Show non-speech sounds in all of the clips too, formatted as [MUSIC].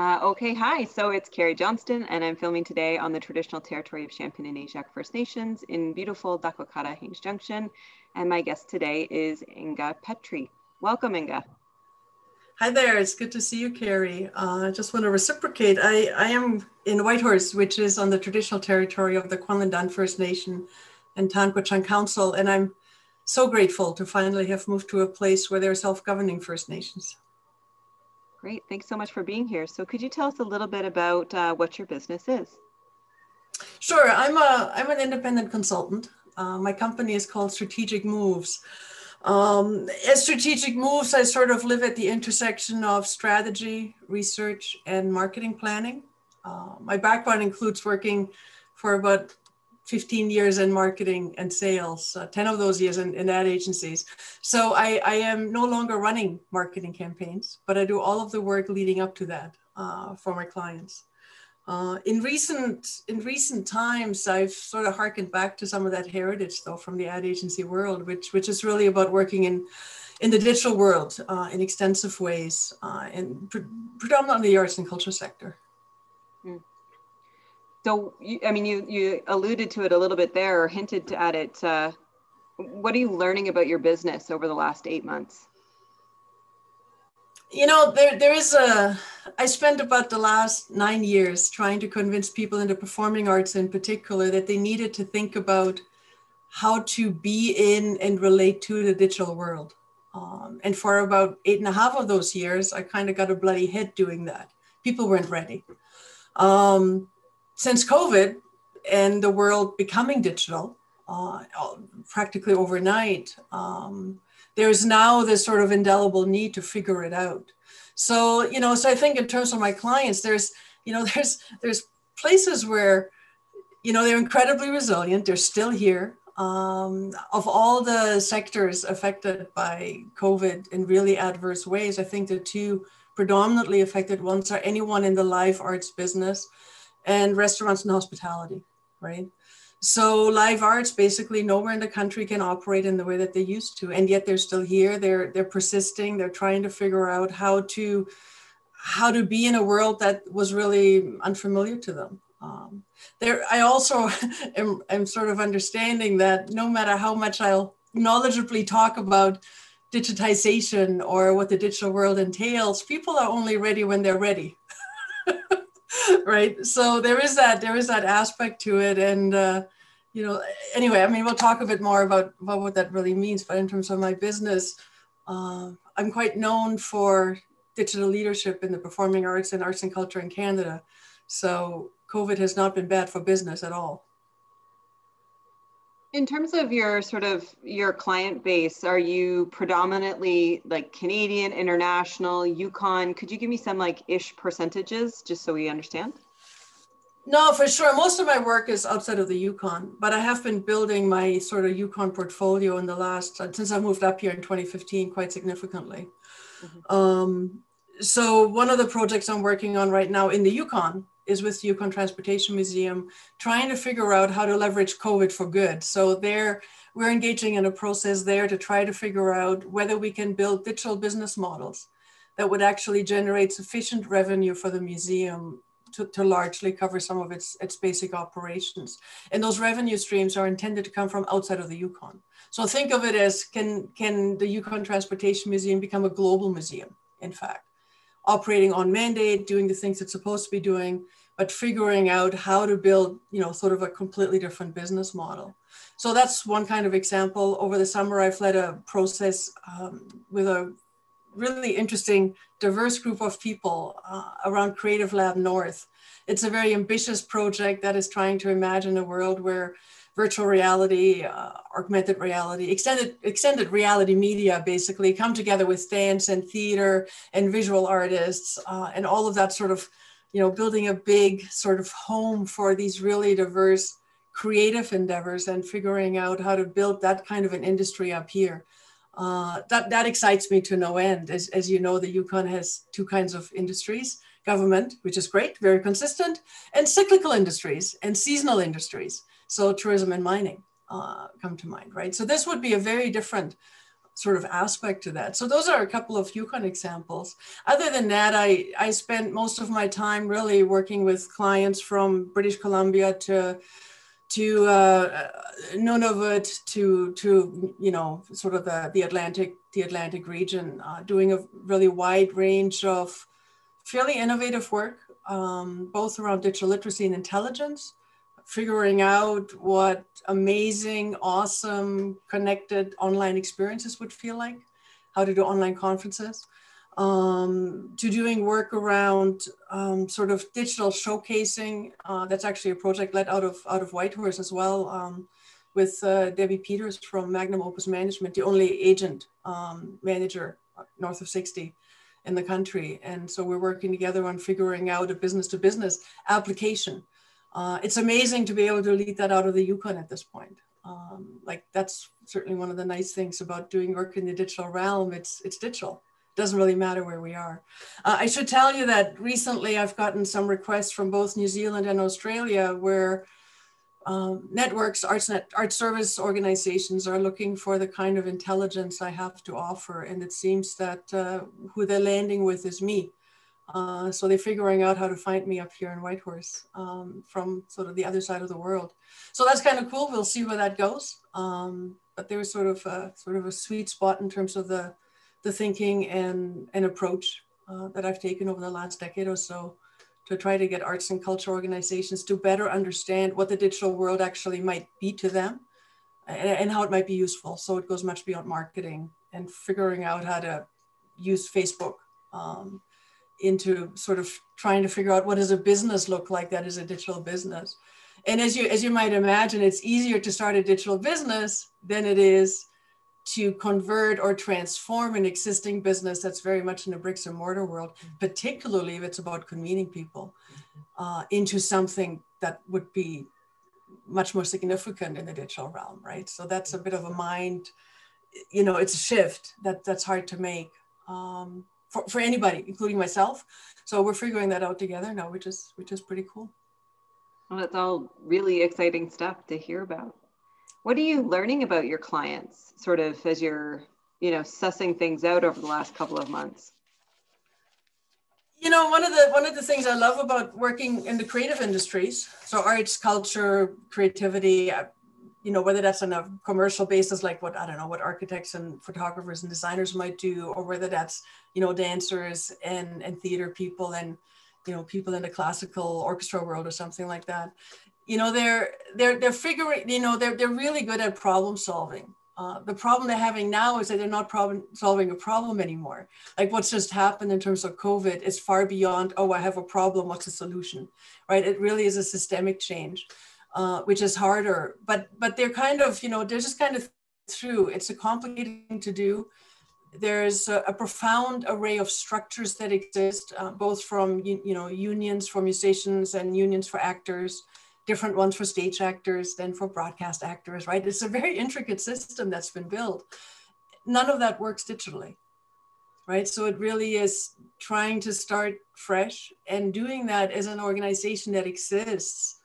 Uh, okay, hi. So it's Carrie Johnston, and I'm filming today on the traditional territory of Champagne and Aishihik First Nations in beautiful Dakwäkäda Haines Junction. And my guest today is Inga Petri. Welcome, Inga. Hi there. It's good to see you, Carrie. Uh, I just want to reciprocate. I, I am in Whitehorse, which is on the traditional territory of the Kwanlin First Nation and Ta'an Kwäch'än Council, and I'm so grateful to finally have moved to a place where there are self-governing First Nations. Great, thanks so much for being here. So could you tell us a little bit about uh, what your business is? Sure, I'm, a, I'm an independent consultant. Uh, my company is called Strategic Moves. Um, as Strategic Moves, I sort of live at the intersection of strategy, research, and marketing planning. Uh, my background includes working for about 15 years in marketing and sales, uh, 10 of those years in, in ad agencies. So I, I, am no longer running marketing campaigns, but I do all of the work leading up to that uh, for my clients. Uh, in recent in recent times, I've sort of harkened back to some of that heritage, though, from the ad agency world, which which is really about working in in the digital world uh, in extensive ways, uh, and pre predominantly the arts and culture sector. So, I mean, you you alluded to it a little bit there, or hinted at it. Uh, what are you learning about your business over the last eight months? You know, there there is a. I spent about the last nine years trying to convince people in the performing arts, in particular, that they needed to think about how to be in and relate to the digital world. Um, and for about eight and a half of those years, I kind of got a bloody head doing that. People weren't ready. Um, since COVID and the world becoming digital uh, practically overnight, um, there's now this sort of indelible need to figure it out. So, you know, so I think in terms of my clients, there's, you know, [LAUGHS] there's, there's places where, you know, they're incredibly resilient. They're still here. Um, of all the sectors affected by COVID in really adverse ways, I think the two predominantly affected ones are anyone in the live arts business and restaurants and hospitality, right? So live arts basically nowhere in the country can operate in the way that they used to, and yet they're still here. They're they're persisting. They're trying to figure out how to how to be in a world that was really unfamiliar to them. Um, there, I also [LAUGHS] am, am sort of understanding that no matter how much I'll knowledgeably talk about digitization or what the digital world entails, people are only ready when they're ready. [LAUGHS] [LAUGHS] right? So there is that there is that aspect to it. And uh, you know anyway i mean we'll talk a bit more about, about what that really means. But in terms of my business uh, i'm quite known for digital leadership in the performing arts and arts and culture in canada. So covid has not been bad for business at all in terms of your sort of your client base, are you predominantly like Canadian, international, Yukon? Could you give me some like ish percentages just so we understand? No, for sure. Most of my work is outside of the Yukon, but I have been building my sort of Yukon portfolio in the last since I moved up here in 2015 quite significantly. Mm-hmm. Um, so one of the projects I'm working on right now in the Yukon is with the Yukon Transportation Museum, trying to figure out how to leverage COVID for good. So there, we're engaging in a process there to try to figure out whether we can build digital business models that would actually generate sufficient revenue for the museum to, to, largely cover some of its, its basic operations. And those revenue streams are intended to come from outside of the Yukon. So think of it as can, can the Yukon Transportation Museum become a global museum, in fact, operating on mandate, doing the things it's supposed to be doing, but figuring out how to build, you know, sort of a completely different business model. So that's one kind of example. Over the summer, I've led a process um, with a really interesting, diverse group of people uh, around Creative Lab North. It's a very ambitious project that is trying to imagine a world where virtual reality, uh, augmented reality, extended extended reality media basically come together with dance and theater and visual artists uh, and all of that sort of you know, building a big sort of home for these really diverse creative endeavors and figuring out how to build that kind of an industry up here. Uh, that, that excites me to no end. As, as you know, the Yukon has two kinds of industries, government, which is great, very consistent, and cyclical industries and seasonal industries. So tourism and mining uh, come to mind, right? So this would be a very different sort of aspect to that. So those are a couple of Yukon examples. Other than that, I, I spent most of my time really working with clients from British Columbia to to uh, Nunavut to to you know sort of the, the Atlantic the Atlantic region, uh, doing a really wide range of fairly innovative work, um, both around digital literacy and intelligence, figuring out what amazing, awesome, connected online experiences would feel like, how to do online conferences, um, to doing work around um, sort of digital showcasing. Uh, that's actually a project led out of out of Whitehorse as well, um, with uh, Debbie Peters from Magnum Opus Management, the only agent um, manager north of 60 in the country. And so we're working together on figuring out a business to business application uh, it's amazing to be able to lead that out of the Yukon at this point. Um, like that's certainly one of the nice things about doing work in the digital realm. It's it's digital. It doesn't really matter where we are. Uh, I should tell you that recently I've gotten some requests from both New Zealand and Australia where um, networks, arts, net, art service organizations are looking for the kind of intelligence I have to offer. And it seems that uh, who they're landing with is me. Uh, so they're figuring out how to find me up here in Whitehorse um, from sort of the other side of the world. So that's kind of cool. We'll see where that goes. Um, but there was sort of a, sort of a sweet spot in terms of the the thinking and and approach uh, that I've taken over the last decade or so to try to get arts and culture organizations to better understand what the digital world actually might be to them and, and how it might be useful. So it goes much beyond marketing and figuring out how to use Facebook. Um, into sort of trying to figure out what does a business look like that is a digital business. And as you as you might imagine, it's easier to start a digital business than it is to convert or transform an existing business that's very much in the bricks and mortar world, particularly if it's about convening people, uh, into something that would be much more significant in the digital realm, right? So that's a bit of a mind, you know, it's a shift that that's hard to make. Um, for, for anybody, including myself. So we're figuring that out together now, which is which is pretty cool. Well, that's all really exciting stuff to hear about. What are you learning about your clients, sort of as you're, you know, sussing things out over the last couple of months? You know, one of the one of the things I love about working in the creative industries, so arts, culture, creativity, you know, whether that's on a commercial basis, like what, I don't know, what architects and photographers and designers might do, or whether that's, you know, dancers and, and theater people and, you know, people in the classical orchestra world or something like that. You know, they're, they're, they're figuring, you know, they're, they're really good at problem solving. Uh, the problem they're having now is that they're not problem solving a problem anymore. Like what's just happened in terms of COVID is far beyond, oh, I have a problem, what's the solution, right? It really is a systemic change uh, which is harder. But but they're kind of you know they're just kind of through. It's a complicated thing to do. There's a, a profound array of structures that exist, uh, both from you, you know unions for musicians and unions for actors, different ones for stage actors, then for broadcast actors. Right? It's a very intricate system that's been built. None of that works digitally right? So it really is trying to start fresh and doing that as an organization that exists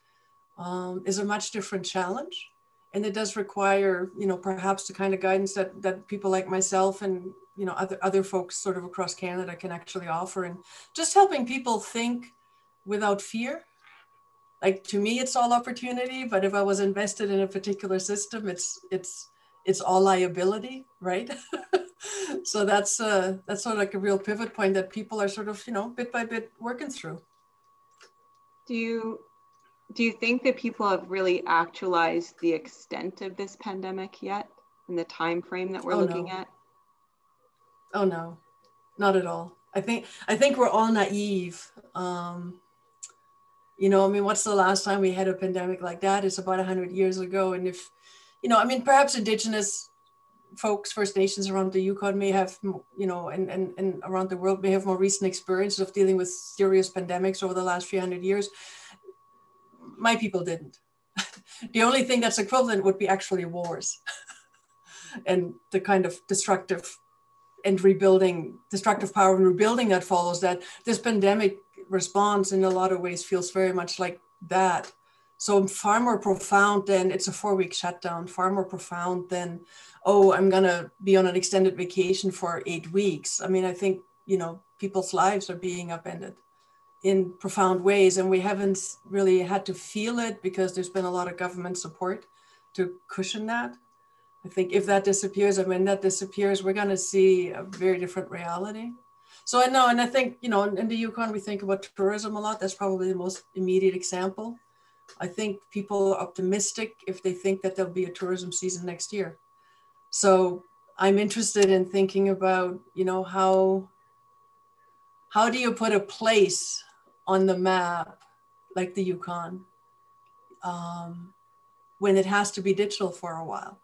um, is a much different challenge. And it does require, you know, perhaps the kind of guidance that, that people like myself and, you know, other, other folks sort of across Canada can actually offer. And just helping people think without fear. Like to me, it's all opportunity, but if I was invested in a particular system, it's, it's, it's all liability, right? [LAUGHS] so that's uh, that's sort of like a real pivot point that people are sort of you know bit by bit working through. Do you do you think that people have really actualized the extent of this pandemic yet in the time frame that we're oh, looking no. at? Oh no. Not at all. I think i think we're all naive. Um, you know i mean what's the last time we had a pandemic like that? It's about 100 years ago. And if you know i mean perhaps indigenous folks first nations around the yukon may have you know and, and, and around the world may have more recent experiences of dealing with serious pandemics over the last few hundred years my people didn't. [LAUGHS] the only thing that's equivalent would be actually wars [LAUGHS] and the kind of destructive and rebuilding, destructive power and rebuilding that follows that. This pandemic response in a lot of ways feels very much like that. So far more profound than it's a four week shutdown, far more profound than, oh, I'm going to be on an extended vacation for eight weeks. I mean, I think, you know, people's lives are being upended in profound ways. And we haven't really had to feel it because there's been a lot of government support to cushion that. I think if that disappears, I mean, that disappears, we're going to see a very different reality. So I know, and I think, you know, in the Yukon, we think about tourism a lot. That's probably the most immediate example. I think people are optimistic if they think that there'll be a tourism season next year. So I'm interested in thinking about, you know, how how do you put a place on the map like the Yukon um, when it has to be digital for a while?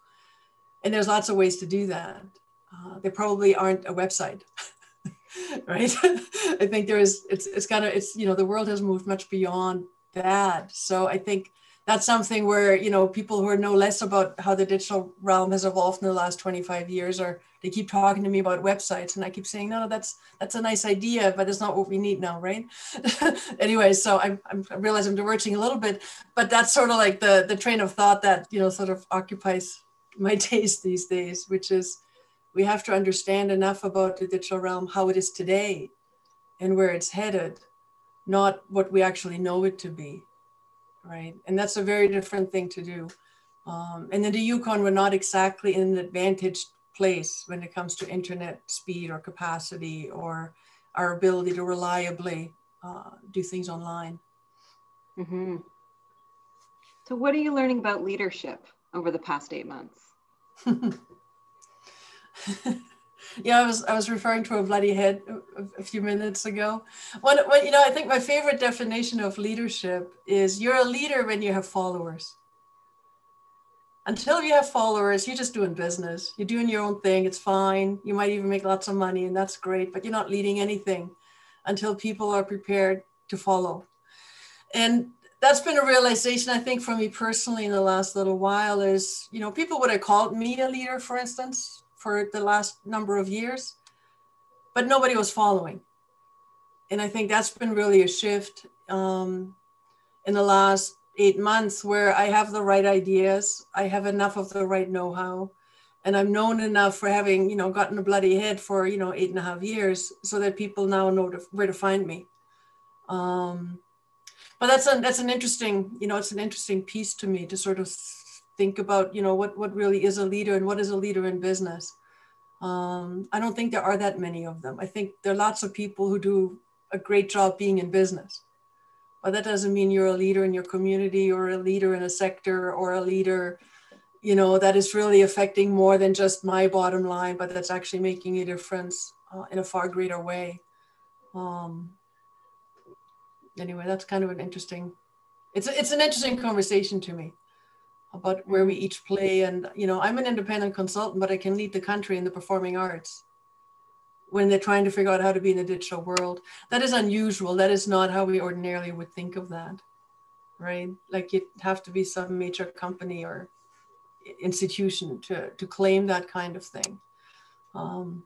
And there's lots of ways to do that. Uh, there probably aren't a website. [LAUGHS] right [LAUGHS] i think there is it's it's kind of it's you know the world has moved much beyond that. So I think that's something where you know people who are know less about how the digital realm has evolved in the last 25 years or they keep talking to me about websites and i keep saying no, no that's that's a nice idea but it's not what we need now right? [LAUGHS] Anyway so I'm, i realize i'm diverging a little bit but that's sort of like the the train of thought that you know sort of occupies my [LAUGHS] days these days which is we have to understand enough about the digital realm how it is today and where it's headed not what we actually know it to be, right? And that's a very different thing to do. Um, and in the Yukon, we're not exactly in an advantaged place when it comes to internet speed or capacity or our ability to reliably uh, do things online. Mm-hmm. So, what are you learning about leadership over the past eight months? [LAUGHS] yeah, I was I was referring to a bloody head a, a few minutes ago. What, what you know, I think my favorite definition of leadership is you're a leader when you have followers. Until you have followers, you're just doing business. You're doing your own thing. It's fine. You might even make lots of money, and that's great. But you're not leading anything until people are prepared to follow. And that's been a realization I think for me personally in the last little while is, you know, people would have called me a leader, for instance, for the last number of years, but nobody was following. And I think that's been really a shift um, in the last eight months where I have the right ideas, I have enough of the right know how, and I'm known enough for having, you know, gotten a bloody head for, you know, eight and a half years so that people now know to, where to find me. Um, but that's an, that's an interesting, you know, it's an interesting piece to me to sort of think about, you know, what, what really is a leader and what is a leader in business. Um, I don't think there are that many of them. I think there are lots of people who do a great job being in business. But that doesn't mean you're a leader in your community or a leader in a sector or a leader, you know, that is really affecting more than just my bottom line, but that's actually making a difference uh, in a far greater way. Um, anyway, that's kind of an interesting, it's, it's an interesting conversation to me about where we each play. And, you know, I'm an independent consultant, but I can lead the country in the performing arts when they're trying to figure out how to be in the digital world. That is unusual. That is not how we ordinarily would think of that, right? Like you'd have to be some major company or institution to, to claim that kind of thing. Um,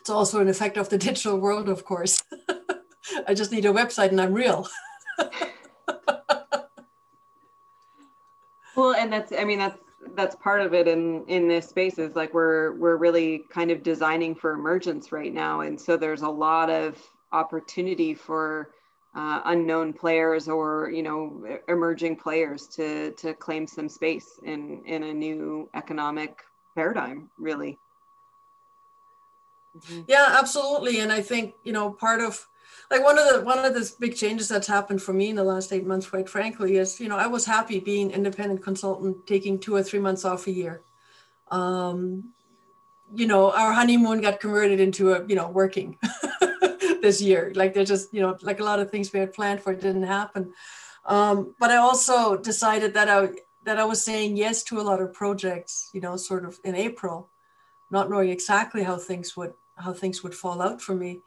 it's also an effect of the digital world, of course. [LAUGHS] I just need a website and I'm real. [LAUGHS] well and that's i mean that's that's part of it in in this space is like we're we're really kind of designing for emergence right now. And so there's a lot of opportunity for uh, unknown players or you know emerging players to to claim some space in in a new economic paradigm really. Yeah absolutely. And i think you know part of like one of the one of the big changes that's happened for me in the last eight months quite frankly is you know i was happy being independent consultant taking two or three months off a year. Um, you know our honeymoon got converted into a you know working [LAUGHS] this year. Like they're just you know like a lot of things we had planned for didn't happen. Um, but i also decided that i that i was saying yes to a lot of projects you know sort of in april not knowing exactly how things would how things would fall out for me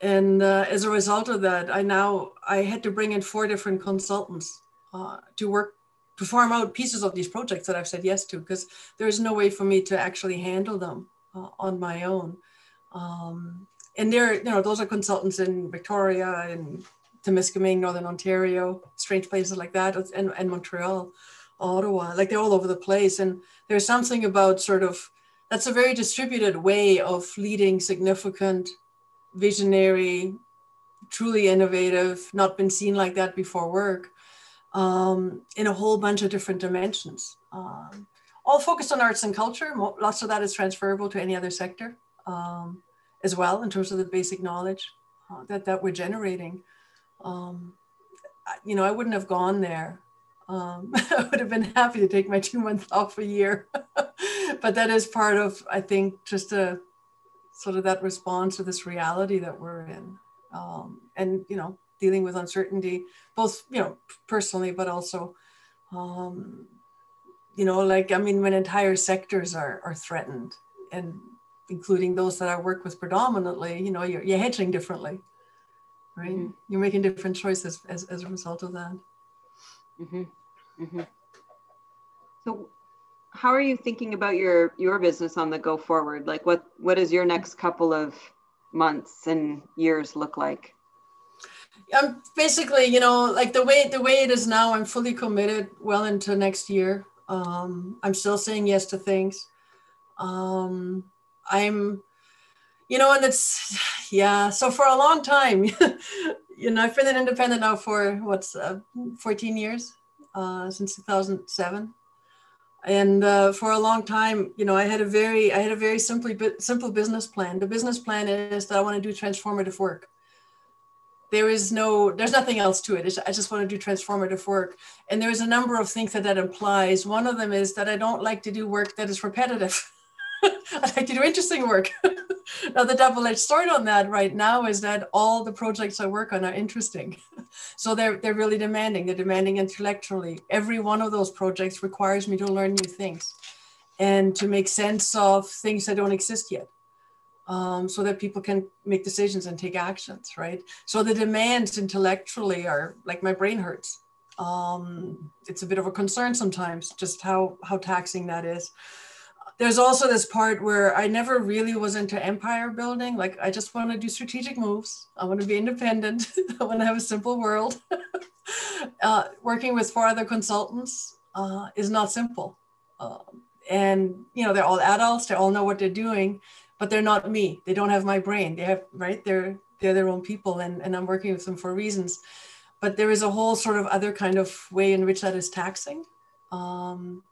and uh, as a result of that, I now I had to bring in four different consultants uh, to work to farm out pieces of these projects that I've said yes to because there's no way for me to actually handle them uh, on my own. Um, and they're you know those are consultants in Victoria and Temiskaming, Northern Ontario, strange places like that, and, and Montreal, Ottawa, like they're all over the place. And there's something about sort of that's a very distributed way of leading significant, visionary, truly innovative, not been seen like that before work um, in a whole bunch of different dimensions. Um, all focused on arts and culture. Lots of that is transferable to any other sector um, as well in terms of the basic knowledge uh, that, that we're generating. Um, you know, I wouldn't have gone there. Um, [LAUGHS] I would have been happy to take my two months off a year. [LAUGHS] but that is part of, I think, just a sort of that response to this reality that we're in. Um, and, you know, dealing with uncertainty, both, you know, personally, but also, um, you know, like, I mean, when entire sectors are, are threatened and including those that I work with predominantly, you know, you're, you're hedging differently, right? Mm-hmm. You're making different choices as, as a result of that. Mm-hmm. Mm-hmm. So how are you thinking about your your business on the go forward? Like what what does your next couple of months and years look like? I'm basically you know like the way the way it is now i'm fully committed well into next year. Um i'm still saying yes to things. Um i'm you know and it's [SIGHS] yeah so for a long time [LAUGHS] you know i've been an independent now for what's uh, 14 years uh since 2007 and uh, for a long time you know i had a very i had a very simply simple business plan. The business plan is that i want to do transformative work. There is no there's nothing else to it. I just want to do transformative work. And there's a number of things that that implies. One of them is that i don't like to do work that is repetitive [LAUGHS] [LAUGHS] i like to do interesting work [LAUGHS] now the double-edged sword on that right now is that all the projects i work on are interesting [LAUGHS] so they're they're really demanding. They're demanding intellectually. Every one of those projects requires me to learn new things and to make sense of things that don't exist yet. Um, so that people can make decisions and take actions, right? So the demands intellectually are like my brain hurts. Um, it's a bit of a concern sometimes, just how how taxing that is there's also this part where I never really was into empire building. Like I just want to do strategic moves. I want to be independent. [LAUGHS] I want to have a simple world. [LAUGHS] uh, working with four other consultants uh, is not simple. Uh, and you know they're all adults. They all know what they're doing, but they're not me. They don't have my brain. They have right. They're they're their own people, and and I'm working with them for reasons. But there is a whole sort of other kind of way in which that is taxing, um,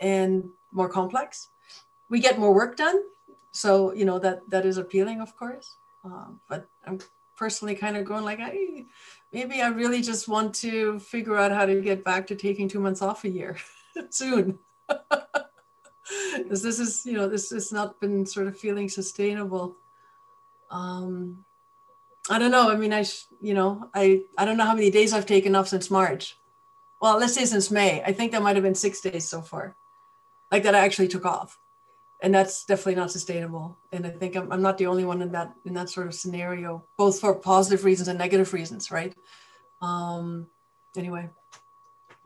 and more complex we get more work done. So, you know, that, that is appealing, of course. Uh, but I'm personally kind of going like, I, maybe I really just want to figure out how to get back to taking two months off a year [LAUGHS] soon. [LAUGHS] Because this is, you know, this has not been sort of feeling sustainable. Um, I don't know. I mean, I, you know, I, I don't know how many days I've taken off since March. Well, let's say since May. I think that might have been six days so far, like that I actually took off and that's definitely not sustainable. And i think I'm, I'm not the only one in that in that sort of scenario both for positive reasons and negative reasons right? Um anyway.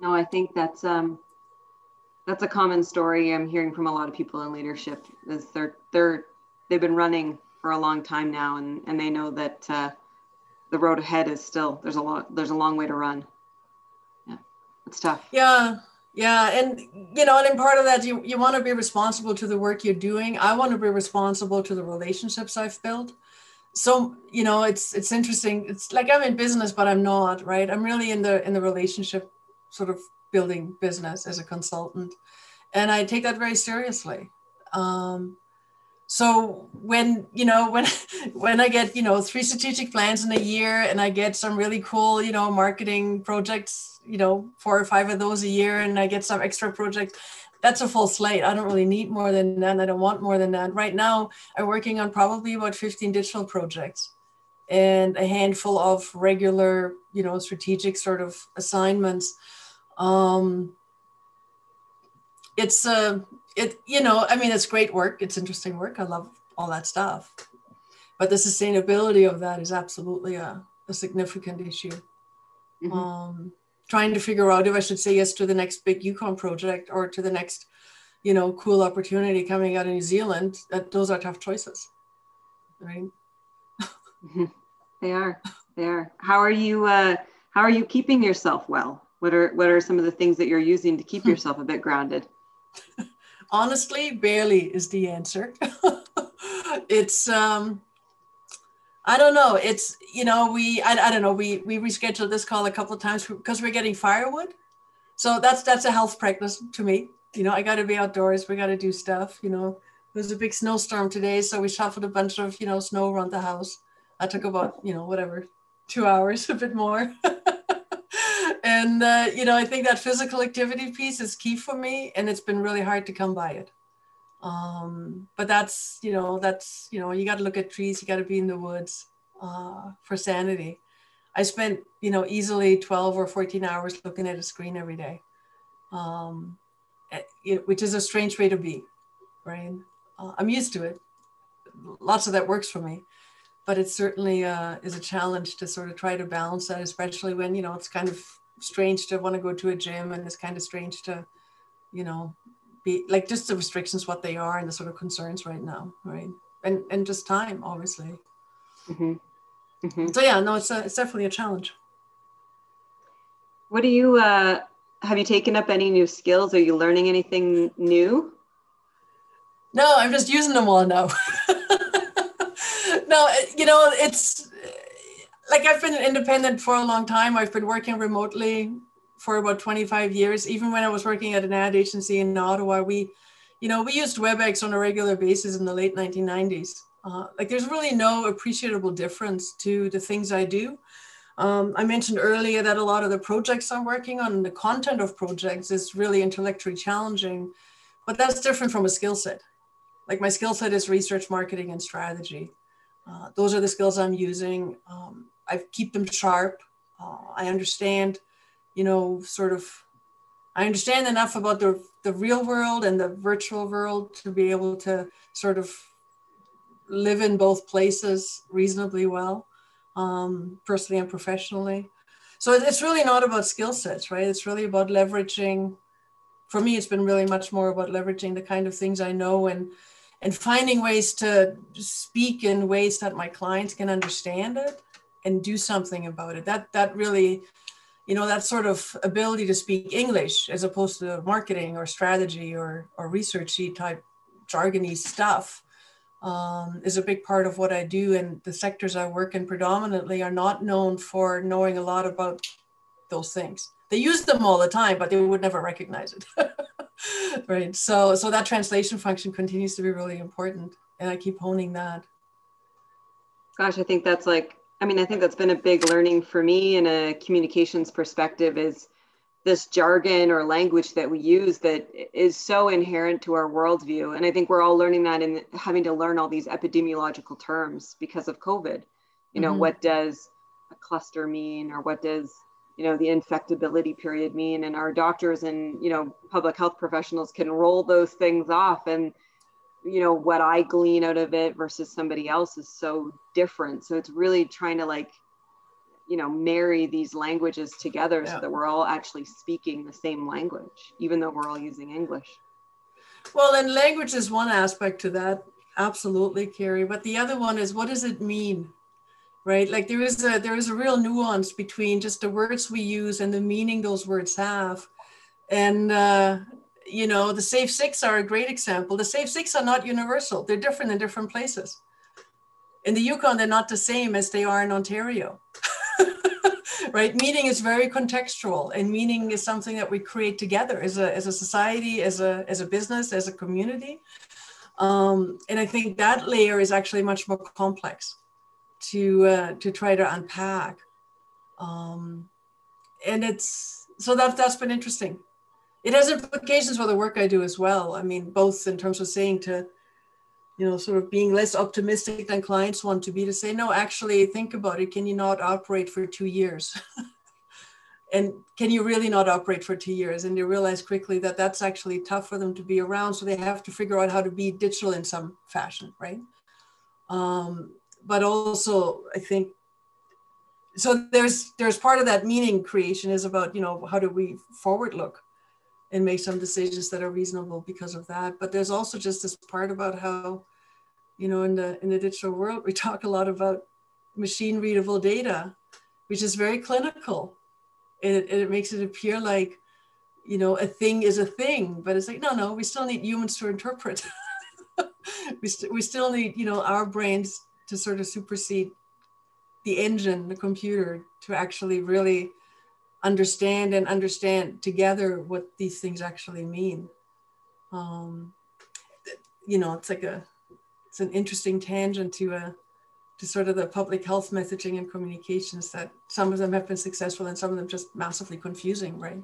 No i think that's um that's a common story i'm hearing from a lot of people in leadership is they're they're they've been running for a long time now and and they know that uh, the road ahead is still there's a lot there's a long way to run. Yeah it's tough. Yeah yeah, and you know, and in part of that, you you want to be responsible to the work you're doing. I want to be responsible to the relationships I've built. So you know, it's it's interesting. It's like I'm in business, but I'm not right. I'm really in the in the relationship sort of building business as a consultant, and I take that very seriously. Um, so when you know [LAUGHS] when when i get you know three strategic plans in a year and i get some really cool you know marketing projects you know four or five of those a year and i get some extra projects that's a full slate. I don't really need more than that i don't want more than that. Right now i'm working on probably about 15 digital projects and a handful of regular you know strategic sort of assignments. Um it's a it you know i mean it's great work it's interesting work i love all that stuff but the sustainability of that is absolutely a, a significant issue mm-hmm. um, trying to figure out if i should say yes to the next big yukon project or to the next you know cool opportunity coming out of new zealand that those are tough choices right mm-hmm. They are. They are. How are you? Uh, how are you keeping yourself well? What are What are some of the things that you're using to keep hmm. yourself a bit grounded? Honestly, barely is the answer. [LAUGHS] it's um, I don't know. It's you know we I, I don't know we we rescheduled this call a couple of times because we're getting firewood, so that's that's a health practice to me. You know I got to be outdoors. We got to do stuff. You know there's a big snowstorm today, so we shuffled a bunch of you know snow around the house. I took about you know whatever two hours, [LAUGHS] a bit more. [LAUGHS] and uh, you know I think that physical activity piece is key for me, and it's been really hard to come by it. Um, but that's you know that's you know you got to look at trees you got to be in the woods uh, for sanity. I spent you know easily 12 or 14 hours looking at a screen every day. Um, it, which is a strange way to be right? Uh, i'm used to it. Lots of that works for me. But it certainly uh, is a challenge to sort of try to balance that especially when you know it's kind of strange to want to go to a gym and it's kind of strange to you know be like just the restrictions what they are and the sort of concerns right now right? And and just time obviously. Mm-hmm. Mm-hmm. so yeah no it's a, it's definitely a challenge. What do you uh have you taken up any new skills? Are you learning anything new? No i'm just using them all now. [LAUGHS] No you know it's like i've been independent for a long time i've been working remotely for about 25 years. Even when I was working at an ad agency in Ottawa, we, you know, we used WebEx on a regular basis in the late 1990s. Uh, like there's really no appreciable difference to the things I do. Um, I mentioned earlier that a lot of the projects I'm working on, the content of projects is really intellectually challenging, but that's different from a skill set. Like my skill set is research, marketing, and strategy. Uh, those are the skills I'm using. Um, I keep them sharp. Uh, I understand you know, sort of, I understand enough about the, the real world and the virtual world to be able to sort of live in both places reasonably well, um, personally and professionally. So it's really not about skill sets, right? It's really about leveraging. For me, it's been really much more about leveraging the kind of things I know and and finding ways to speak in ways that my clients can understand it and do something about it. That that really you know that sort of ability to speak english as opposed to marketing or strategy or or researchy type jargony stuff um, is a big part of what i do. And the sectors i work in predominantly are not known for knowing a lot about those things. They use them all the time but they would never recognize it. [LAUGHS] Right. So so that translation function continues to be really important and i keep honing that. Gosh i think that's like I mean, I think that's been a big learning for me in a communications perspective is this jargon or language that we use that is so inherent to our worldview. And I think we're all learning that and having to learn all these epidemiological terms because of COVID. You know, mm-hmm. what does a cluster mean or what does, you know, the infectability period mean? And our doctors and, you know, public health professionals can roll those things off and you know what i glean out of it versus somebody else is so different. So it's really trying to like you know marry these languages together yeah. so that we're all actually speaking the same language even though we're all using english. Well and language is one aspect to that absolutely carrie but the other one is what does it mean right? Like there is a there is a real nuance between just the words we use and the meaning those words have. And uh, you know, the Safe Six are a great example. The Safe Six are not universal. They're different in different places. In the Yukon, they're not the same as they are in Ontario. [LAUGHS] right? Meaning is very contextual, and meaning is something that we create together as a, as a society, as a, as a business, as a community. Um, and I think that layer is actually much more complex to, uh, to try to unpack. Um, and it's so that, that's been interesting it has implications for the work I do as well. I mean, both in terms of saying to, you know, sort of being less optimistic than clients want to be to say, no, actually think about it. Can you not operate for two years? [LAUGHS] and can you really not operate for two years? And they realize quickly that that's actually tough for them to be around. So they have to figure out how to be digital in some fashion, right? Um, but also, I think so. There's there's part of that meaning creation is about you know how do we forward look and make some decisions that are reasonable because of that. But there's also just this part about how, you know, in the in the digital world, we [LAUGHS] talk a lot about machine readable data, which is very clinical. And it, and it makes it appear like, you know, a thing is a thing, but it's like, no, no, we still need humans to interpret. [LAUGHS] we, st- we still need, you know, our brains to sort of supersede the engine, the computer, to actually really understand and understand together what these things actually mean. Um, you know, it's like a, it's an interesting tangent to a, to sort of the public health messaging and communications that some of them have been successful and some of them just massively confusing, right?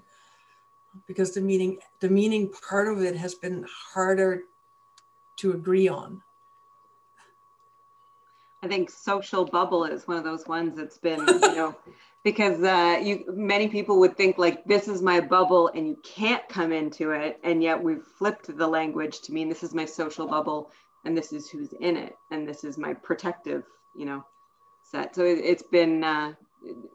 Because the meaning, the meaning part of it has been harder to agree on. I think social bubble is one of those ones that's been, you know, [LAUGHS] because uh, you many people would think like this is my bubble and you can't come into it, and yet we've flipped the language to mean this is my social bubble and this is who's in it and this is my protective, you know, set. So it, has been uh,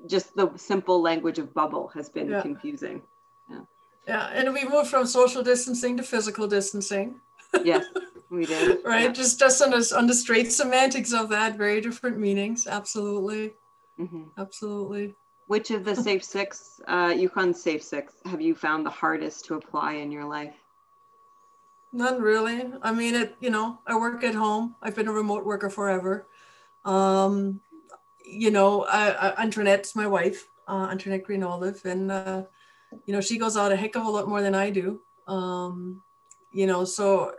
just the simple language of bubble has been yeah. confusing. Yeah. Yeah, and we moved from social distancing to physical distancing. yes, we did. [LAUGHS] right, yeah. just just on the on the straight semantics of that, very different meanings. Absolutely. Mm-hmm. Absolutely. Which of the Safe Six, uh, Yukon Safe Six, have you found the hardest to apply in your life? None really. I mean, it. You know, I work at home. I've been a remote worker forever. Um, you know, I, I, Antoinette's my wife, uh, Antoinette Green Olive, and uh, you know, she goes out a heck of a lot more than I do. Um, you know, so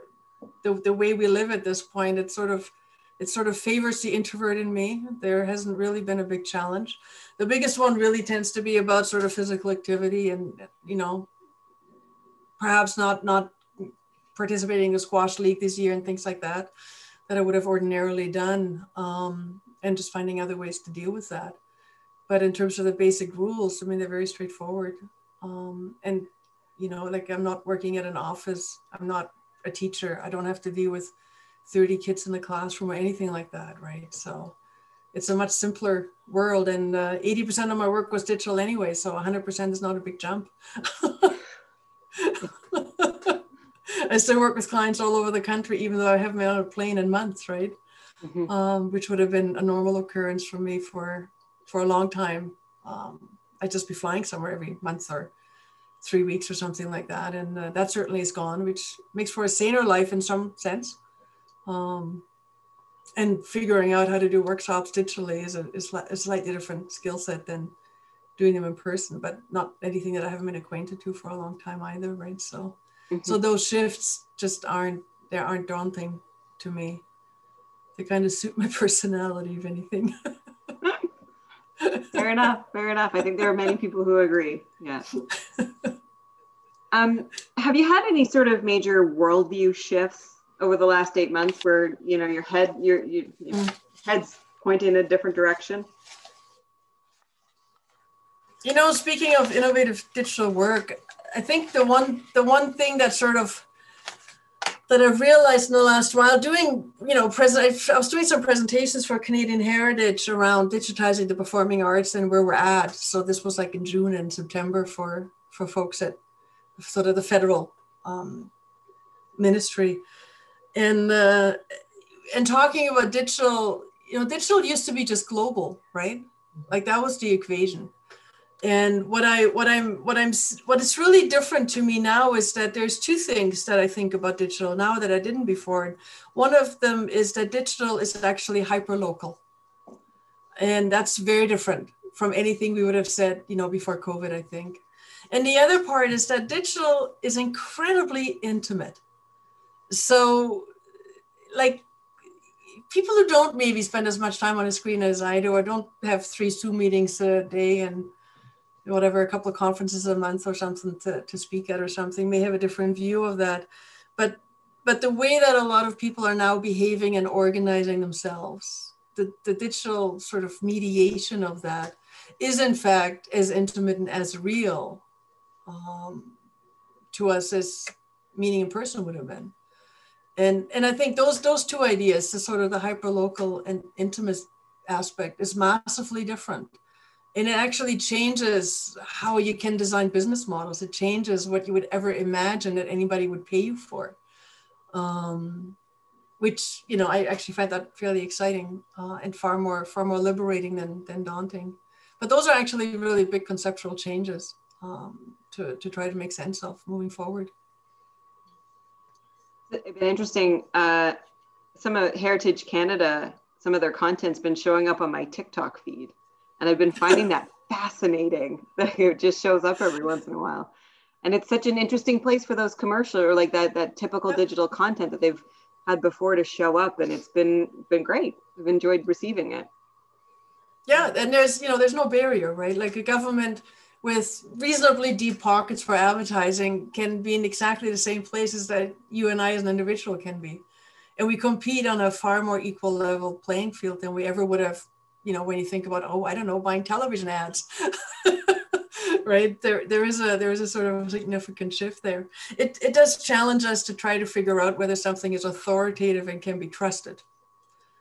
the the way we live at this point, it's sort of it sort of favors the introvert in me. There hasn't really been a big challenge. The biggest one really tends to be about sort of physical activity and, you know, perhaps not not participating in a squash league this year and things like that, that I would have ordinarily done, um, and just finding other ways to deal with that. But in terms of the basic rules, I mean, they're very straightforward. Um, and, you know, like I'm not working at an office, I'm not a teacher, I don't have to deal with 30 kids in the classroom or anything like that, right? So it's a much simpler world. And uh, 80% of my work was digital anyway, so 100% is not a big jump. [LAUGHS] I still work with clients all over the country, even though I haven't been on a plane in months, right? Mm-hmm. Um, which would have been a normal occurrence for me for for a long time. Um, I'd just be flying somewhere every month or three weeks or something like that, and uh, that certainly is gone, which makes for a saner life in some sense. Um, and figuring out how to do workshops digitally is a, is a slightly different skill set than doing them in person, but not anything that I haven't been acquainted to for a long time either, right? So, mm-hmm. so those shifts just aren't they aren't daunting to me. They kind of suit [LAUGHS] my personality, if anything. [LAUGHS] fair enough. Fair enough. I think there are many people who agree. Yeah. [LAUGHS] Um, have you had any sort of major worldview shifts over the last eight months where you know your head your, your, your head's pointing in a different direction you know speaking of innovative digital work i think the one the one thing that sort of that I've realized in the last while doing, you know, present, I was doing some presentations for Canadian Heritage around digitizing the performing arts and where we're at. So this was like in June and September for for folks at sort of the federal um, ministry and uh, and talking about digital you know digital used to be just global right? Like that was the equation. And what i what i'm what i'm what is really different to me now is that there's two things that i think about digital now that i didn't before. One of them is that digital is actually hyper local and that's very different from anything we would have said you know before covid i think. And the other part is that digital is incredibly intimate so like people who don't maybe spend as much time on a screen as I do, or don't have three Zoom meetings a day and whatever, a couple of conferences a month or something to, to speak at or something, may have a different view of that. But but the way that a lot of people are now behaving and organizing themselves, the, the digital sort of mediation of that is in fact as intimate and as real um, to us as meeting in person would have been and and i think those those two ideas the sort of the hyper local and intimate aspect is massively different and it actually changes how you can design business models it changes what you would ever imagine that anybody would pay you for um, which you know I actually find that fairly exciting uh, and far more far more liberating than than daunting. But those are actually really big conceptual changes um, to to try to make sense of moving forward. It's been interesting. Uh, some of Heritage Canada, some of their content's been showing up on my TikTok feed, and I've been finding that [LAUGHS] fascinating. [LAUGHS] That it just shows up every once in a while, and it's such an interesting place for those commercial or like that that typical digital content that they've had before to show up and it's been been great i've enjoyed receiving it yeah and there's you know there's no barrier right like a government with reasonably deep pockets for advertising can be in exactly the same places that you and i as an individual can be. And we compete on a far more equal level playing field than we ever would have you know when you think about oh i don't know buying television ads. [LAUGHS] Right? There there is a there is a sort of significant shift there. It, it does challenge us to try to figure out whether something is authoritative and can be trusted.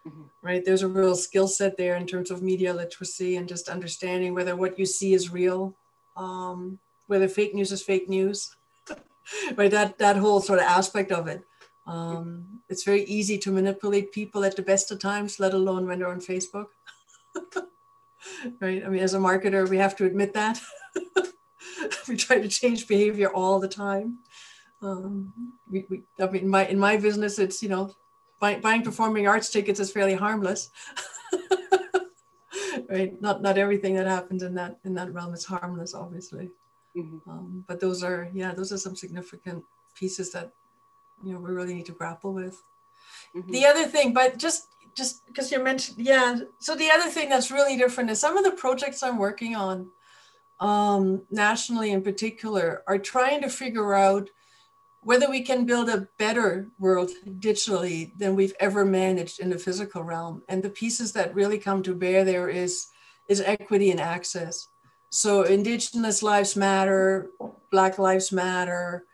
Mm-hmm. right? There's a real skill set there in terms of media literacy and just understanding whether what you see is real um, whether fake news is fake news [LAUGHS] right that that whole sort of aspect of it um, it's very easy to manipulate people at the best of times let alone when they're on facebook [LAUGHS] right i mean as a marketer we have to admit that [LAUGHS] we try to change behavior all the time. Um, we, we, I mean, my in my business, it's you know, buy, buying performing arts tickets is fairly harmless. Right? Not not everything that happens in that in that realm is harmless, obviously. Mm-hmm. Um, but those are yeah, those are some significant pieces that you know we really need to grapple with. Mm-hmm. The other thing, but just just because you mentioned yeah, so the other thing that's really different is some of the projects I'm working on um, nationally in particular, are trying to figure out whether we can build a better world digitally than we've ever managed in the physical realm. And the pieces that really come to bear there is, is equity and access. So Indigenous lives matter, Black lives matter,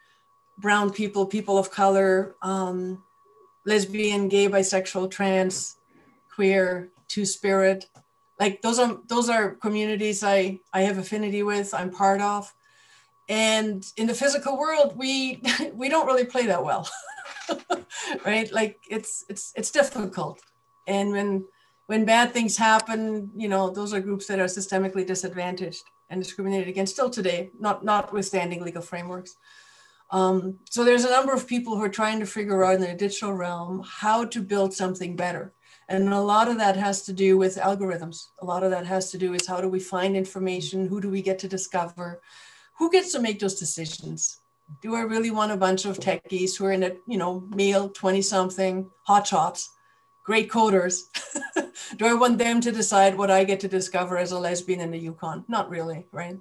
brown people, people of color, um, lesbian, gay, bisexual, trans, queer, two spirit, like those are those are communities I I have affinity with. I'm part of, and in the physical world, we [LAUGHS] we don't really play that well, [LAUGHS] right? Like it's it's it's difficult, and when when bad things happen, you know, those are groups that are systemically disadvantaged and discriminated against still today, not notwithstanding legal frameworks. Um, so there's a number of people who are trying to figure out in the digital realm how to build something better and a lot of that has to do with algorithms. A lot of that has to do with how do we find information? Who do we get to discover? Who gets to make those decisions? Do I really want a bunch of techies who are in a, you know, male 20 something hotshots, great coders? [LAUGHS] do I want them to decide what I get to discover as a lesbian in the Yukon? Not really, right?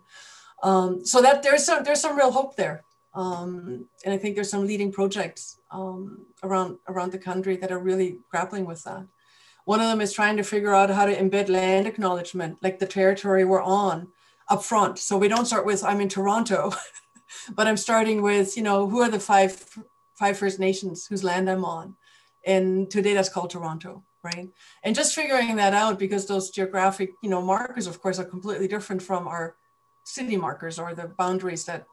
Um, so that there's some there's some real hope there. Um, and I think there's some leading projects um, around around the country that are really grappling with that. One of them is trying to figure out how to embed land acknowledgement, like the territory we're on, up front. So we don't start with I'm in Toronto, [LAUGHS] but I'm starting with you know who are the five five First Nations whose land I'm on, and today that's called Toronto, right? And just figuring that out because those geographic you know markers, of course, are completely different from our city markers or the boundaries that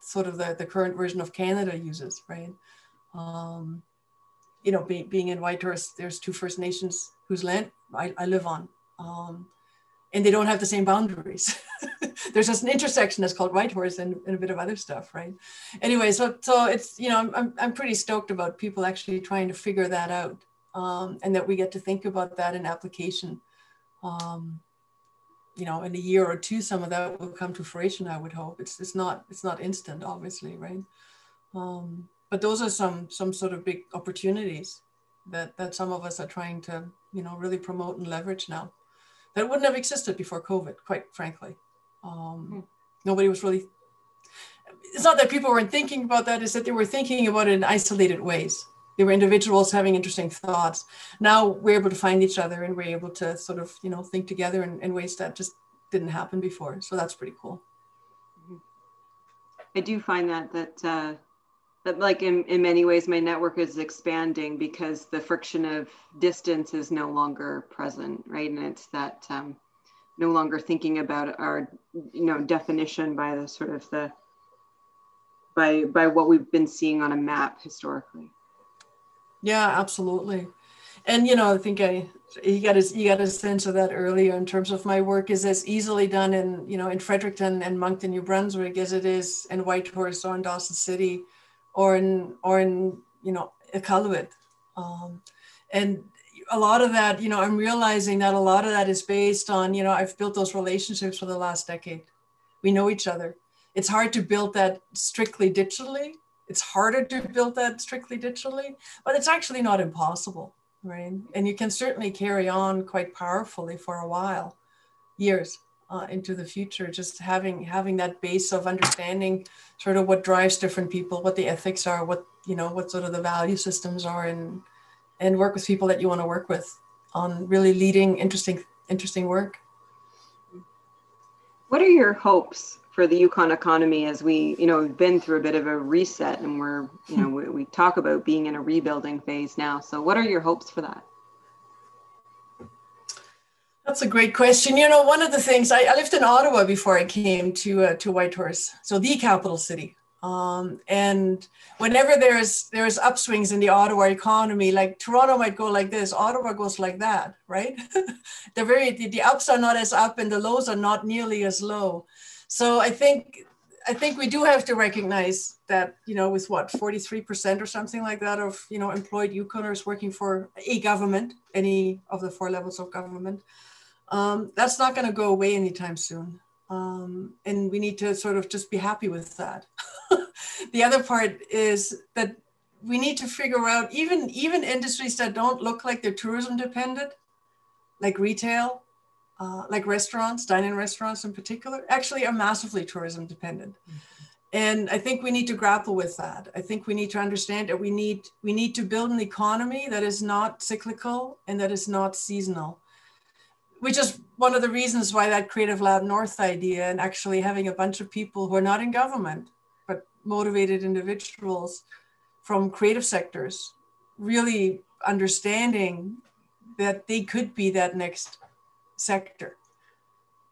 sort of the, the current version of Canada uses, right? Um, you know, be, being in Whitehorse, there's two First Nations whose land I, I live on. Um, and they don't have the same boundaries. [LAUGHS] there's just an intersection that's called Whitehorse and, and a bit of other stuff, right? Anyway, so so it's you know I'm I'm pretty stoked about people actually trying to figure that out, um, and that we get to think about that in application. Um, you know, in a year or two, some of that will come to fruition. I would hope it's it's not it's not instant, obviously, right? Um, but those are some some sort of big opportunities that that some of us are trying to you know really promote and leverage now that wouldn't have existed before covid quite frankly. Um, mm. nobody was really it's not that people weren't thinking about that it's that they were thinking about it in isolated ways. They were individuals having interesting thoughts. Now we're able to find each other and we're able to sort of you know think together in, in ways that just didn't happen before. So that's pretty cool. I do find that that uh like in, in many ways my network is expanding because the friction of distance is no longer present right? And it's that um, no longer thinking about our you know definition by the sort of the by by what we've been seeing on a map historically. Yeah, absolutely. And you know, I think I you got a you got a sense of that earlier in terms of my work is as easily done in you know in Fredericton and Moncton, New Brunswick as it is in Whitehorse or in Dawson City, or in or in you know Iqaluit. Um, and a lot of that, you know, I'm realizing that a lot of that is based on, you know, I've built those relationships for the last decade. We know each other. It's hard to build that strictly digitally. It's harder to build that strictly digitally, but it's actually not impossible, right? And you can certainly carry on quite powerfully for a while, years uh, into the future. Just having having that base of understanding, sort of what drives different people, what the ethics are, what you know, what sort of the value systems are, and and work with people that you want to work with on really leading interesting interesting work. What are your hopes for the Yukon economy as we, you know, we've been through a bit of a reset and we're, you know, we, we talk about being in a rebuilding phase now. So what are your hopes for that? That's a great question. You know, one of the things I, I lived in Ottawa before I came to uh, to Whitehorse, so the capital city um, and whenever there's there's upswings in the Ottawa economy, like Toronto might go like this, Ottawa goes like that, right? [LAUGHS] the very the, the ups are not as up and the lows are not nearly as low. So I think I think we do have to recognize that, you know, with what, 43% or something like that of, you know, employed Yukoners working for a government, any of the four levels of government, um, that's not going to go away anytime soon. Um, and we need to sort of just be happy with that. [LAUGHS] the other part is that we need to figure out even even industries that don't look like they're tourism dependent, like retail, uh, like restaurants, dining restaurants in particular, actually are massively tourism dependent. Mm-hmm. And I think we need to grapple with that. I think we need to understand that we need we need to build an economy that is not cyclical and that is not seasonal which is one of the reasons why that Creative Lab North idea and actually having a bunch of people who are not in government but motivated individuals from creative sectors really understanding that they could be that next sector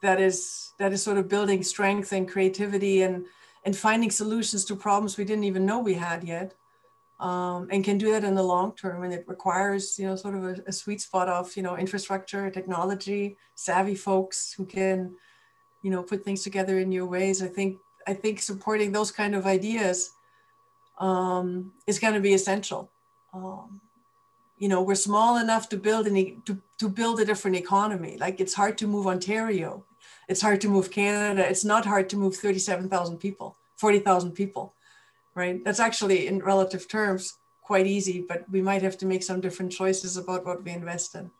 that is that is sort of building strength and creativity and and finding solutions to problems we didn't even know we had yet um, and can do that in the long term and it requires you know sort of a, a sweet spot of you know infrastructure technology savvy folks who can you know put things together in new ways i think I think supporting those kind of ideas um, is going to be essential. Um, you know, we're small enough to build an to, to build a different economy. Like it's hard to move Ontario, it's hard to move Canada. It's not hard to move thirty-seven thousand people, forty thousand people, right? That's actually in relative terms quite easy, but we might have to make some different choices about what we invest in.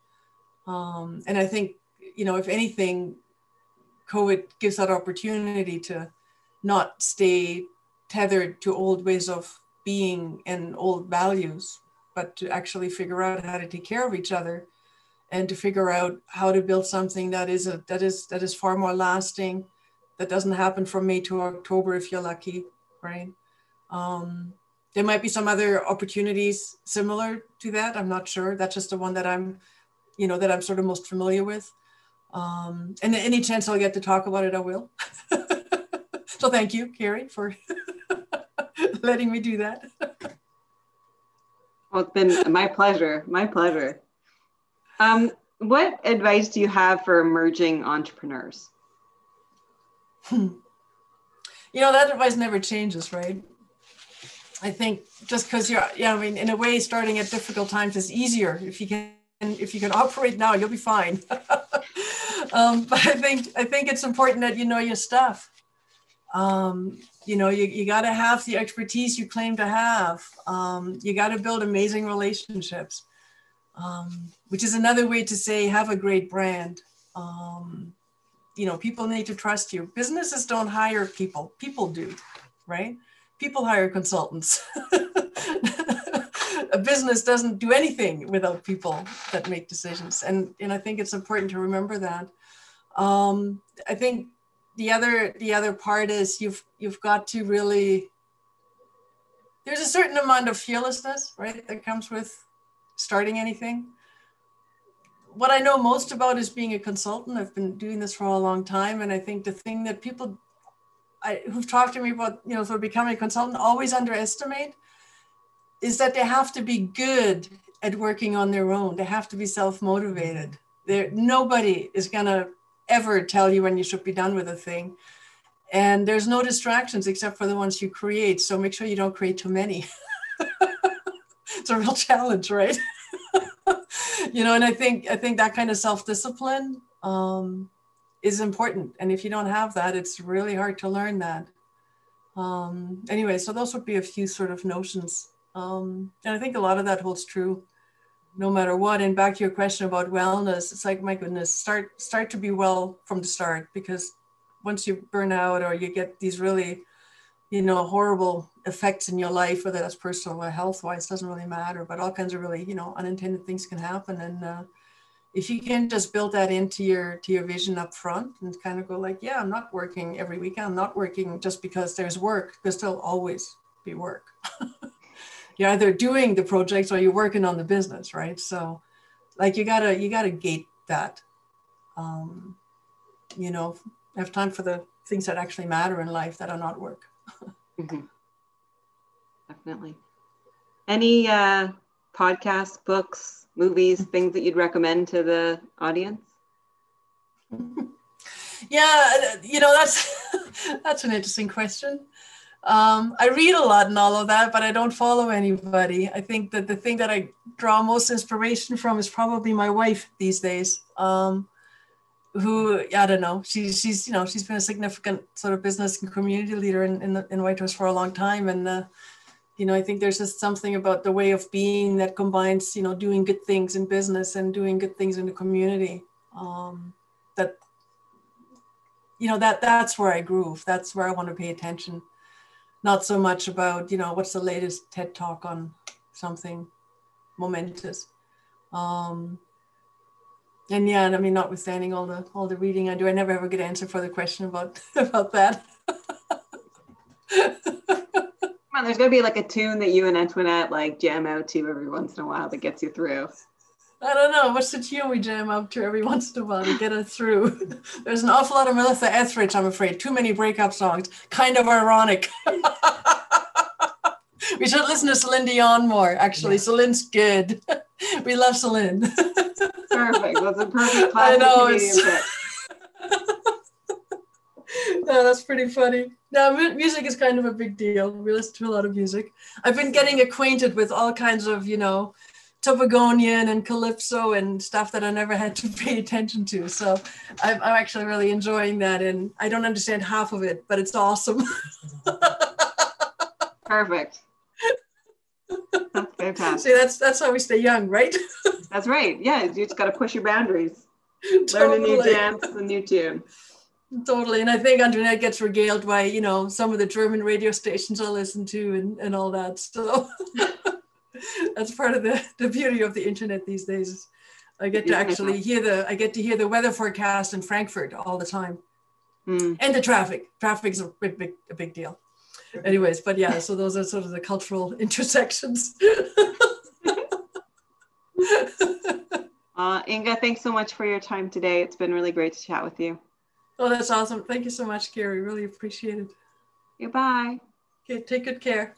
Um, and I think, you know, if anything, COVID gives that opportunity to not stay tethered to old ways of being and old values, but to actually figure out how to take care of each other and to figure out how to build something that is a, that is that is far more lasting, that doesn't happen from May to October if you're lucky, right? Um, there might be some other opportunities similar to that. I'm not sure. That's just the one that I'm, you know, that I'm sort of most familiar with. Um, and any chance I'll get to talk about it, I will. [LAUGHS] So thank you, Carrie, for [LAUGHS] letting me do that. well, it's been my pleasure. My pleasure. Um, what advice do you have for emerging entrepreneurs? Hmm. You know, that advice never changes, right? I think just because you're, yeah, I mean, in a way, starting at difficult times is easier. If you can, if you can operate now, you'll be fine. [LAUGHS] um, but I think, I think it's important that you know your stuff um, you know, you, you got to have the expertise you claim to have. Um, you got to build amazing relationships, um, which is another way to say have a great brand. Um, you know, people need to trust you. Businesses don't hire people, people do, right? People hire consultants. [LAUGHS] a business doesn't do anything without people that make decisions. And, and I think it's important to remember that. Um, I think the other the other part is you've you've got to really there's a certain amount of fearlessness right that comes with starting anything what i know most about is being a consultant i've been doing this for a long time and i think the thing that people I, who've talked to me about you know of becoming a consultant always underestimate is that they have to be good at working on their own. They have to be self-motivated. There, nobody is gonna ever tell you when you should be done with a thing. And there's no distractions except for the ones you create. So make sure you don't create too many. [LAUGHS] it's a real challenge, right? [LAUGHS] you know, and I think I think that kind of self-discipline um, is important. And if you don't have that, it's really hard to learn that. Um, anyway, so those would be a few sort of notions. Um, and I think a lot of that holds true no matter what. And back to your question about wellness, it's like, my goodness, start start to be well from the start because once you burn out or you get these really, you know, horrible effects in your life, whether that's personal or health wise, doesn't really matter. But all kinds of really, you know, unintended things can happen. And uh, if you can just build that into your to your vision up front and kind of go like, yeah, I'm not working every weekend. I'm not working just because there's work. Because there'll always be work. [LAUGHS] you're either doing the projects or you're working on the business, right? So, like you gotta you gotta gate that. Um, you know, have time for the things that actually matter in life that are not work. [LAUGHS] mm-hmm. Definitely. Any uh, podcasts, books, movies, things that you'd recommend to the audience? [LAUGHS] yeah, you know that's [LAUGHS] that's an interesting question. Um, I read a lot and all of that, but I don't follow anybody. I think that the thing that I draw most inspiration from is probably my wife these days. Um, who I don't know. She's she's you know she's been a significant sort of business and community leader in in, in Whitehorse for a long time, and uh, you know I think there's just something about the way of being that combines you know doing good things in business and doing good things in the community. Um, that you know that that's where I groove. That's where I want to pay attention not so much about you know what's the latest ted talk on something momentous um and yeah and i mean notwithstanding all the all the reading i do i never have a good answer for the question about [LAUGHS] about that [LAUGHS] Come on, there's gonna be like a tune that you and Antoinette like jam out to every once in a while that gets you through. I don't know. What's the tune we jam up to every once in a while to get us through? [LAUGHS] There's an awful lot of Melissa Etheridge, I'm afraid. Too many breakup songs. Kind of ironic. [LAUGHS] we should listen to Celine Dion more, actually. Yeah. Celine's good. [LAUGHS] we love Celine. perfect. That's a perfect classic I know, [LAUGHS] no, that's pretty funny. Now, music is kind of a big deal. We listen to a lot of music. I've been getting acquainted with all kinds of, you know, Tobagonian and Calypso and stuff that I never had to [LAUGHS] pay attention to. So I'm, I'm actually really enjoying that. And I don't understand half of it, but it's awesome. [LAUGHS] Perfect. That's fantastic. See, that's that's how we stay young, right? that's right. Yeah, you just got to push your boundaries. Totally. Learn a new dance, a new tune. Totally. And I think Antoinette gets regaled by, you know, some of the German radio stations I listen to and, and all that. So [LAUGHS] that's part of the, the beauty of the internet these days. I get to actually hear the I get to hear the weather forecast in Frankfurt all the time, mm. and the traffic. Traffic is a big, big, a big deal. Anyways, but yeah, so those are sort of the cultural [LAUGHS] intersections. [LAUGHS] uh, Inga, thanks so much for your time today. It's been really great to chat with you. Oh, that's awesome. Thank you so much, Gary. Really appreciate it. Goodbye. Okay, take good care.